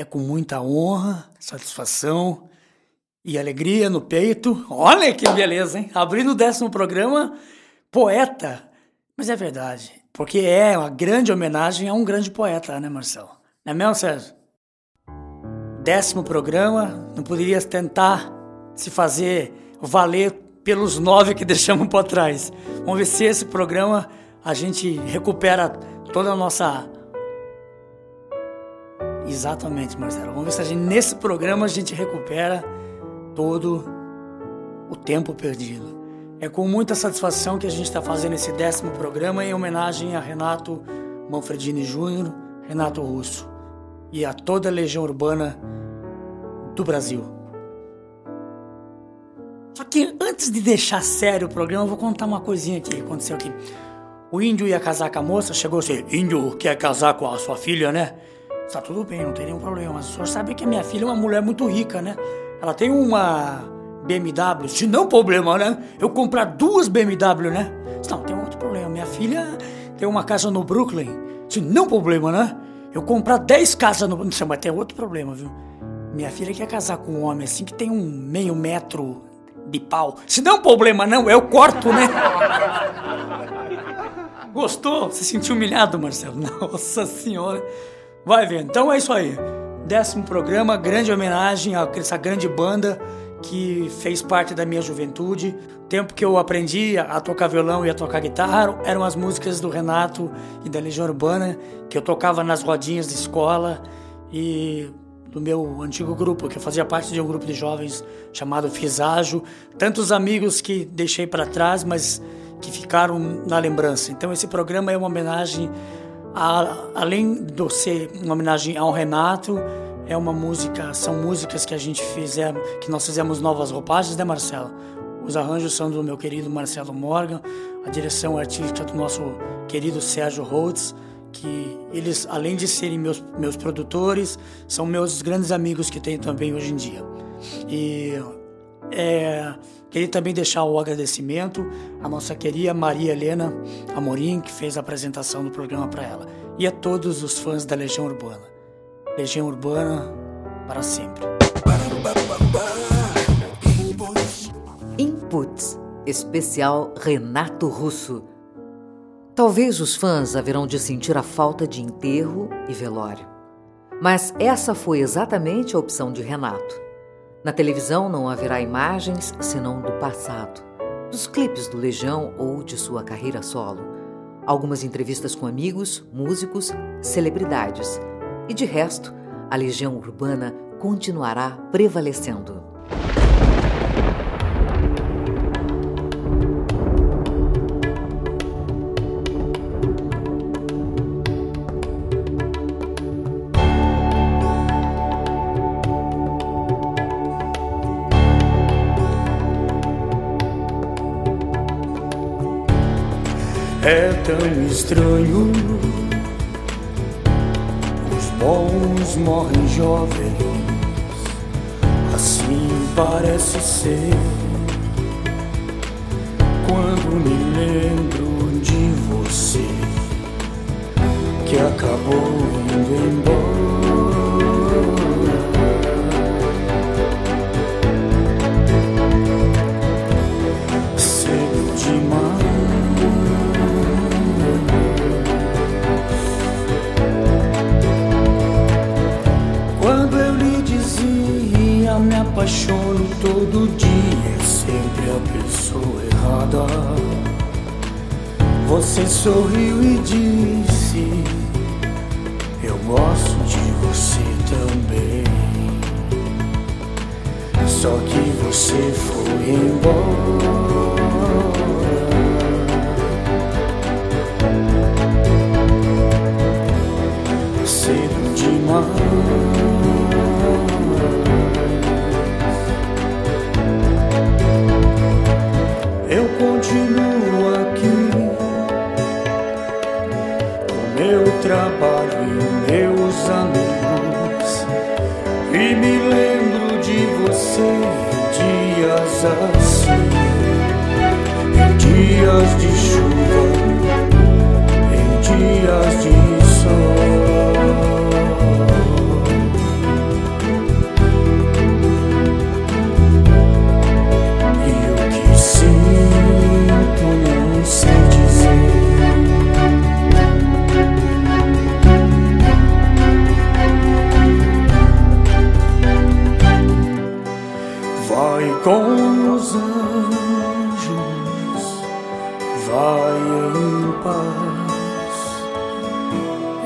É com muita honra, satisfação e alegria no peito. Olha que beleza, hein? Abrindo o décimo programa, poeta. Mas é verdade, porque é uma grande homenagem a um grande poeta, né, Marcelo? Não é mesmo, Sérgio? Décimo programa, não poderia tentar se fazer valer pelos nove que deixamos para trás. Vamos ver se esse programa a gente recupera toda a nossa Exatamente, Marcelo. Vamos ver se a gente, nesse programa a gente recupera todo o tempo perdido. É com muita satisfação que a gente está fazendo esse décimo programa em homenagem a Renato Manfredini Júnior, Renato Russo e a toda a legião urbana do Brasil. Só que antes de deixar sério o programa, eu vou contar uma coisinha que aconteceu aqui. O índio ia casar com a moça, chegou assim: Índio quer casar com a sua filha, né? Tá tudo bem, não tem nenhum problema. Mas o senhor sabe que a minha filha é uma mulher muito rica, né? Ela tem uma BMW. Se não problema, né? Eu comprar duas BMW, né? Não, tem outro problema. Minha filha tem uma casa no Brooklyn. Se não problema, né? Eu comprar 10 casas no. Não sei, mas tem outro problema, viu? Minha filha quer casar com um homem assim que tem um meio metro de pau. Se não problema, não, eu corto, né? Gostou? Se sentiu humilhado, Marcelo? Nossa senhora. Vai ver. Então é isso aí. Décimo programa, grande homenagem a essa grande banda que fez parte da minha juventude. O tempo que eu aprendi a tocar violão e a tocar guitarra eram as músicas do Renato e da Legião Urbana, que eu tocava nas rodinhas de escola e do meu antigo grupo, que eu fazia parte de um grupo de jovens chamado Fiságio. Tantos amigos que deixei para trás, mas que ficaram na lembrança. Então esse programa é uma homenagem a, além de ser uma homenagem ao Renato, é uma música, são músicas que a gente fizemos, que nós fizemos novas roupagens, né, Marcelo? Os arranjos são do meu querido Marcelo Morgan, a direção artística do nosso querido Sérgio Holtz, que eles, além de serem meus, meus produtores, são meus grandes amigos que tenho também hoje em dia. E é, Queria também deixar o agradecimento à nossa querida Maria Helena Amorim, que fez a apresentação do programa para ela, e a todos os fãs da Legião Urbana. Legião Urbana para sempre. Inputs especial Renato Russo. Talvez os fãs haverão de sentir a falta de enterro e velório. Mas essa foi exatamente a opção de Renato. Na televisão não haverá imagens senão do passado, dos clipes do Legião ou de sua carreira solo. Algumas entrevistas com amigos, músicos, celebridades. E de resto, a Legião Urbana continuará prevalecendo. É tão estranho. Os bons morrem jovens, assim parece ser. Quando me lembro de você, que acabou indo embora. Sorriu e disse: Eu gosto de você também. Só que você foi embora. anjos, vai em paz.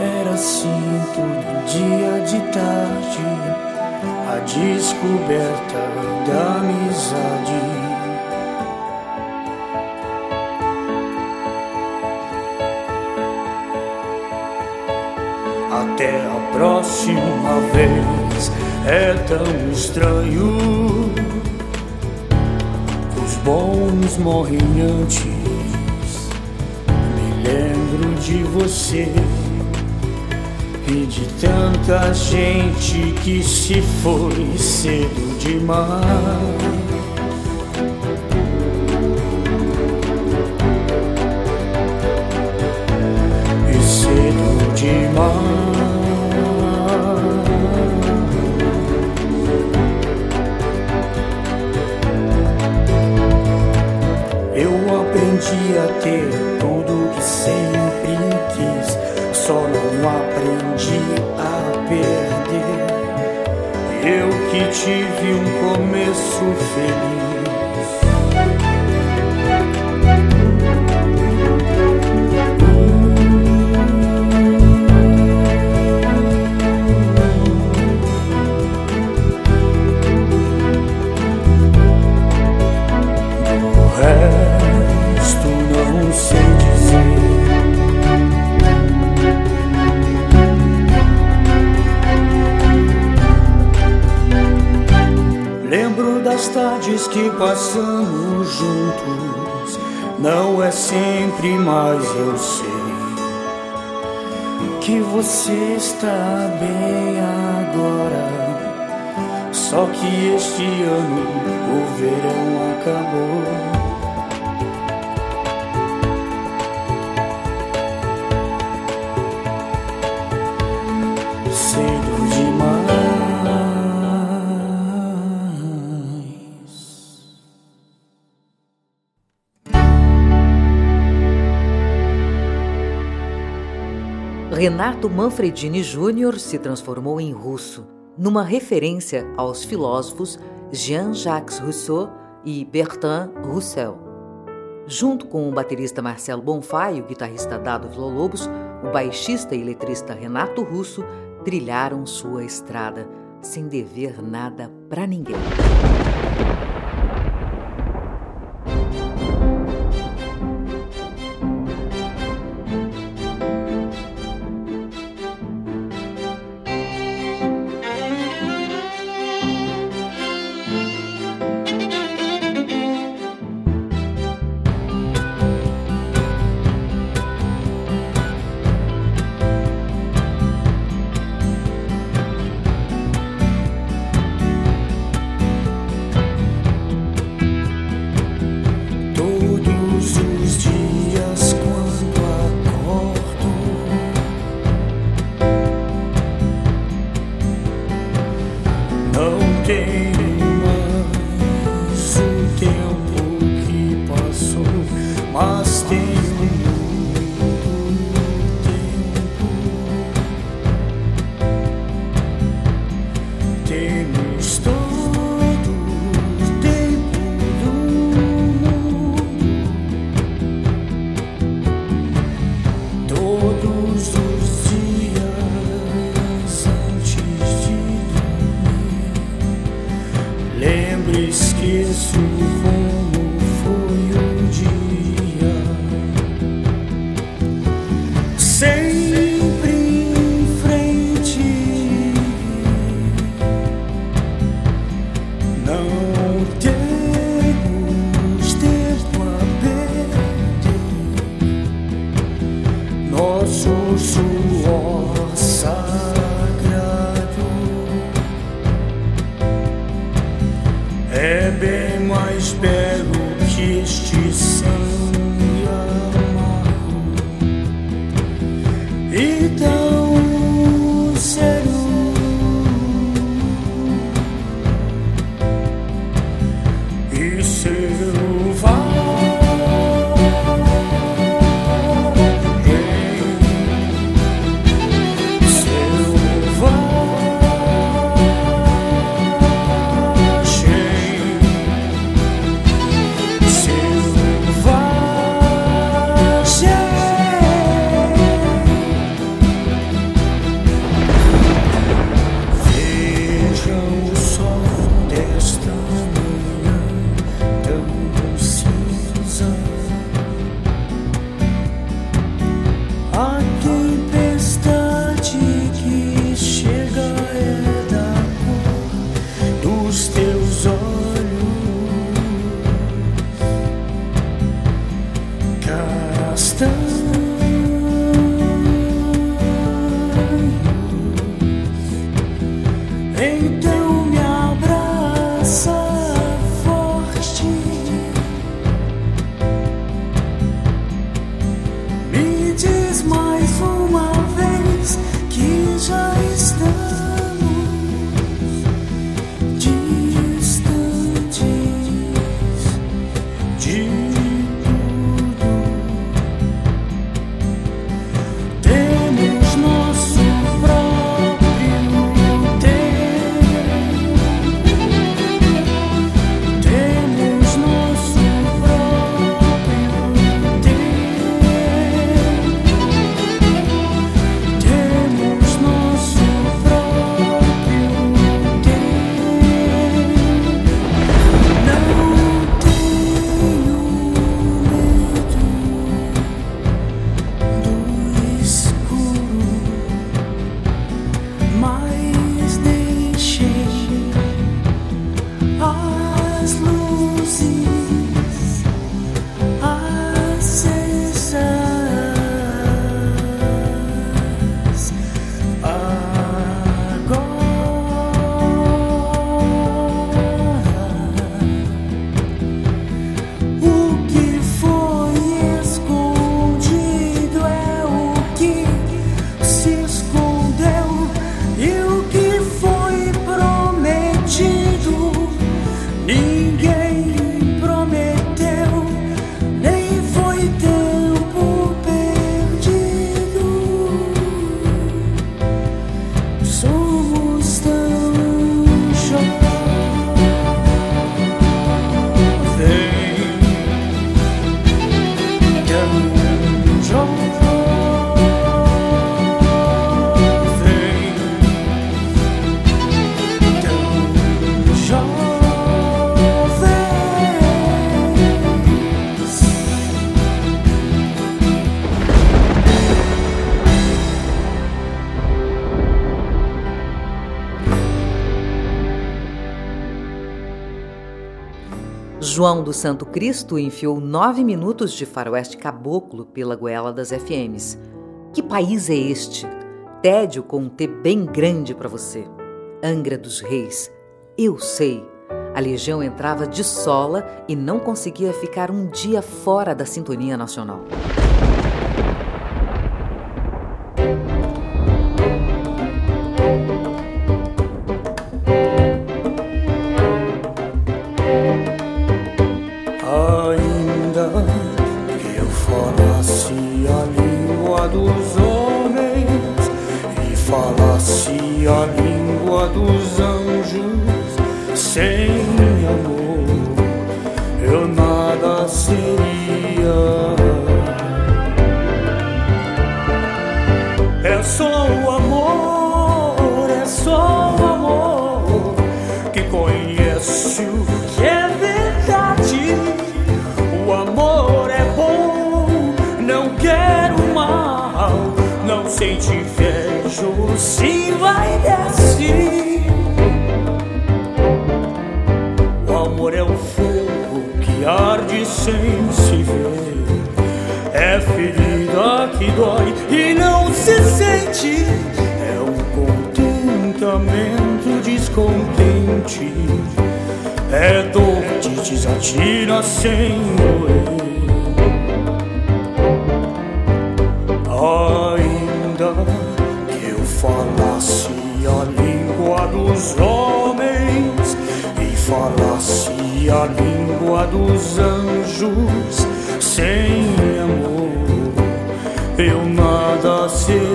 Era assim todo dia de tarde, a descoberta da amizade. Até a próxima vez, é tão estranho Bons morrem antes. Me lembro de você e de tanta gente que se foi cedo demais. Passamos juntos. Não é sempre, mas eu sei que você está bem agora. Só que este ano o verão acabou. Renato Manfredini Júnior se transformou em russo, numa referência aos filósofos Jean-Jacques Rousseau e Bertrand Russell. Junto com o baterista Marcelo Bonfá e o guitarrista Dado Villa-Lobos, o baixista e letrista Renato Russo trilharam sua estrada, sem dever nada para ninguém. João do Santo Cristo enfiou nove minutos de faroeste caboclo pela goela das FMs. Que país é este? Tédio com um T bem grande para você. Angra dos Reis. Eu sei. A legião entrava de sola e não conseguia ficar um dia fora da sintonia nacional. insensível. É ferida que dói e não se sente. É um contentamento descontente. É dor que desatira sem doer Ainda que eu falasse a língua dos homens E falasse a língua dos anjos sem amor eu nada seria.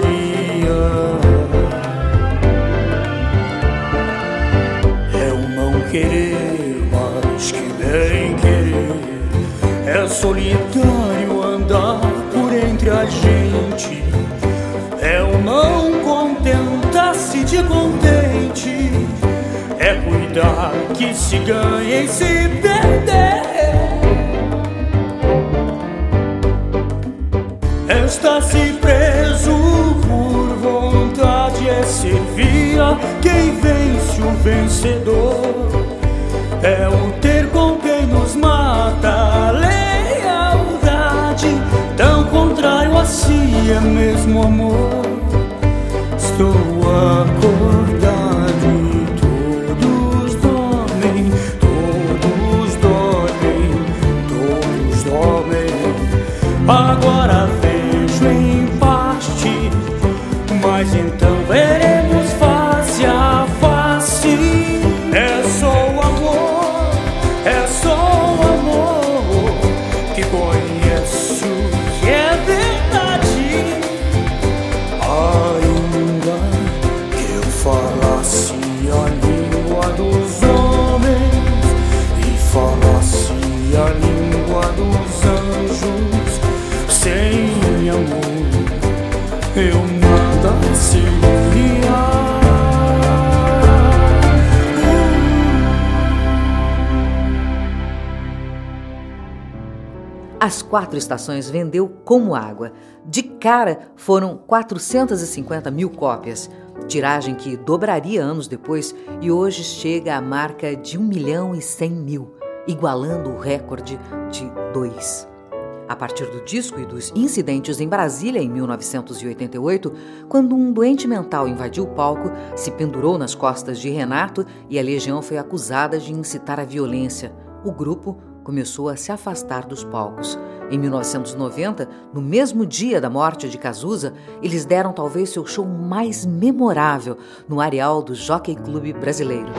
É o não querer mais que bem querer, é solitário andar por entre a gente, é o não contentar-se de contentar que se ganha e se perder. Está-se preso por vontade, é servia quem vence o vencedor. É o ter com quem nos mata a lealdade, tão contrário a si é mesmo amor. Estou acordado. As quatro estações vendeu como água. De cara foram 450 mil cópias, tiragem que dobraria anos depois e hoje chega à marca de 1 milhão e 100 mil, igualando o recorde de dois. A partir do disco e dos incidentes em Brasília em 1988, quando um doente mental invadiu o palco, se pendurou nas costas de Renato e a Legião foi acusada de incitar a violência, o grupo começou a se afastar dos palcos. Em 1990, no mesmo dia da morte de Cazuza, eles deram talvez seu show mais memorável no areal do Jockey Clube Brasileiro.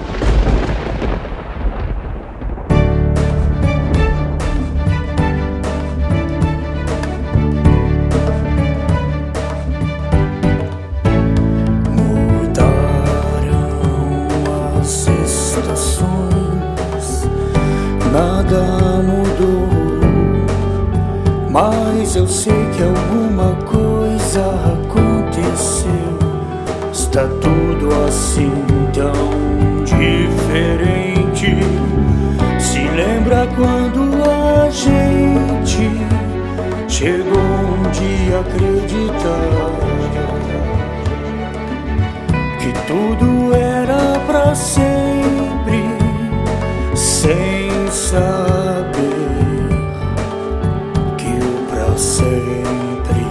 Que alguma coisa aconteceu. Está tudo assim tão diferente. Se lembra quando a gente chegou um dia a acreditar que tudo era para sempre, sem saber. Sempre,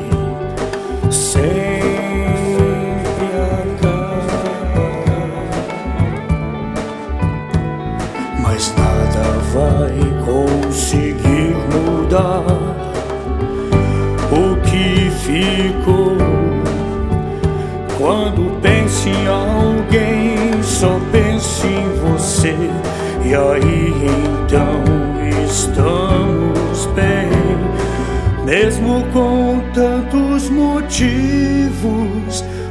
Mesmo com tantos motivos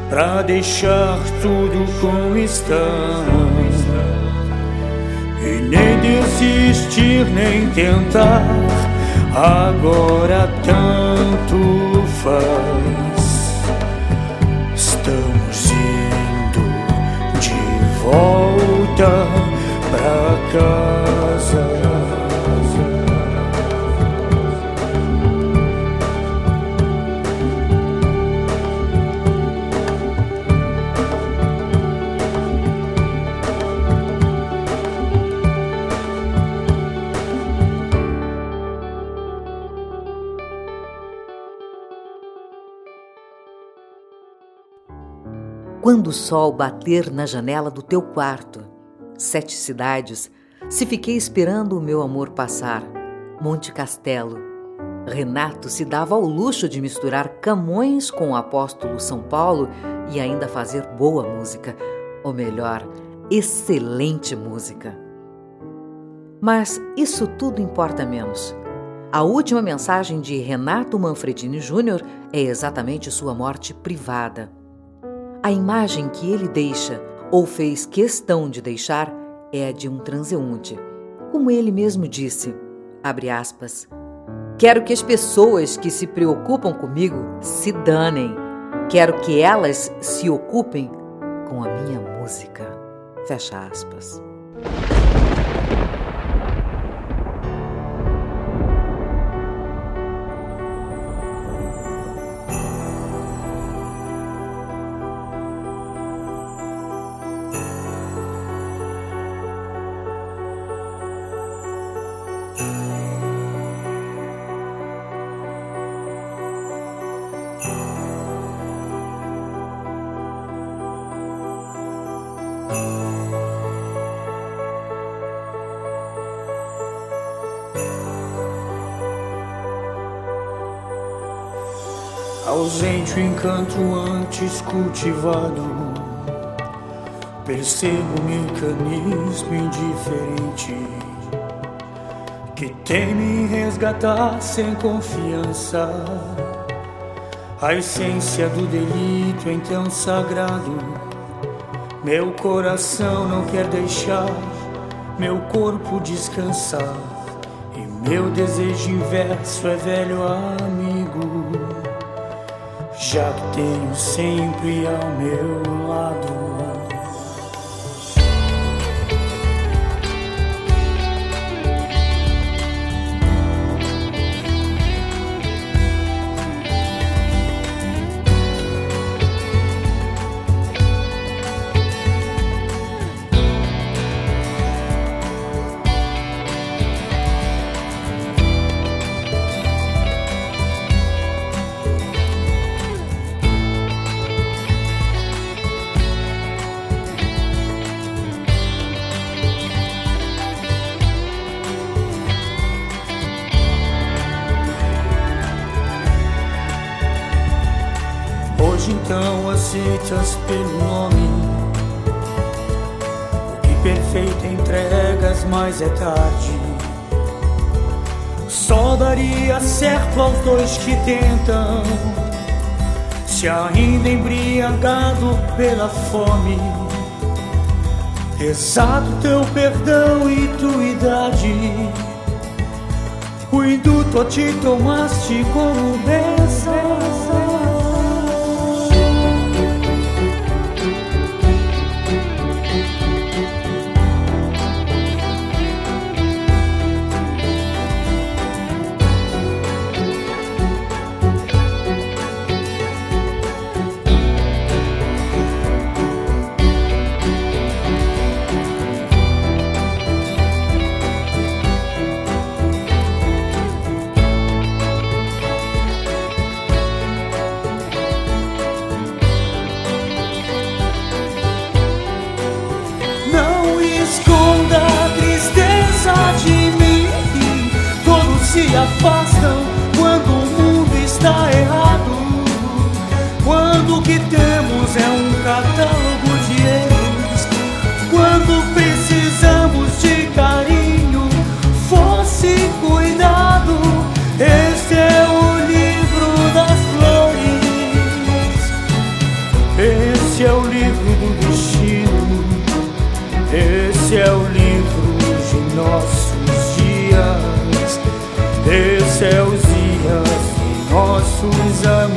para deixar tudo como está. E nem desistir, nem tentar, agora tanto faz. Estamos indo de volta pra casa. Quando o sol bater na janela do teu quarto, sete cidades, se fiquei esperando o meu amor passar, Monte Castelo. Renato se dava ao luxo de misturar Camões com o apóstolo São Paulo e ainda fazer boa música, ou melhor, excelente música. Mas isso tudo importa menos. A última mensagem de Renato Manfredini Júnior é exatamente sua morte privada. A imagem que ele deixa, ou fez questão de deixar, é a de um transeunte. Como ele mesmo disse, aspas, Quero que as pessoas que se preocupam comigo se danem. Quero que elas se ocupem com a minha música. Fecha aspas. Ausente o encanto antes cultivado. Percebo um mecanismo indiferente que teme me resgatar sem confiança. A essência do delito então sagrado. Meu coração não quer deixar meu corpo descansar. E meu desejo inverso é velho amigo já tenho sempre ao meu lado. Mas é tarde. Só daria certo aos dois que tentam, se ainda embriagado pela fome. Exato teu perdão e tua idade. O induto te tomaste como benção. desire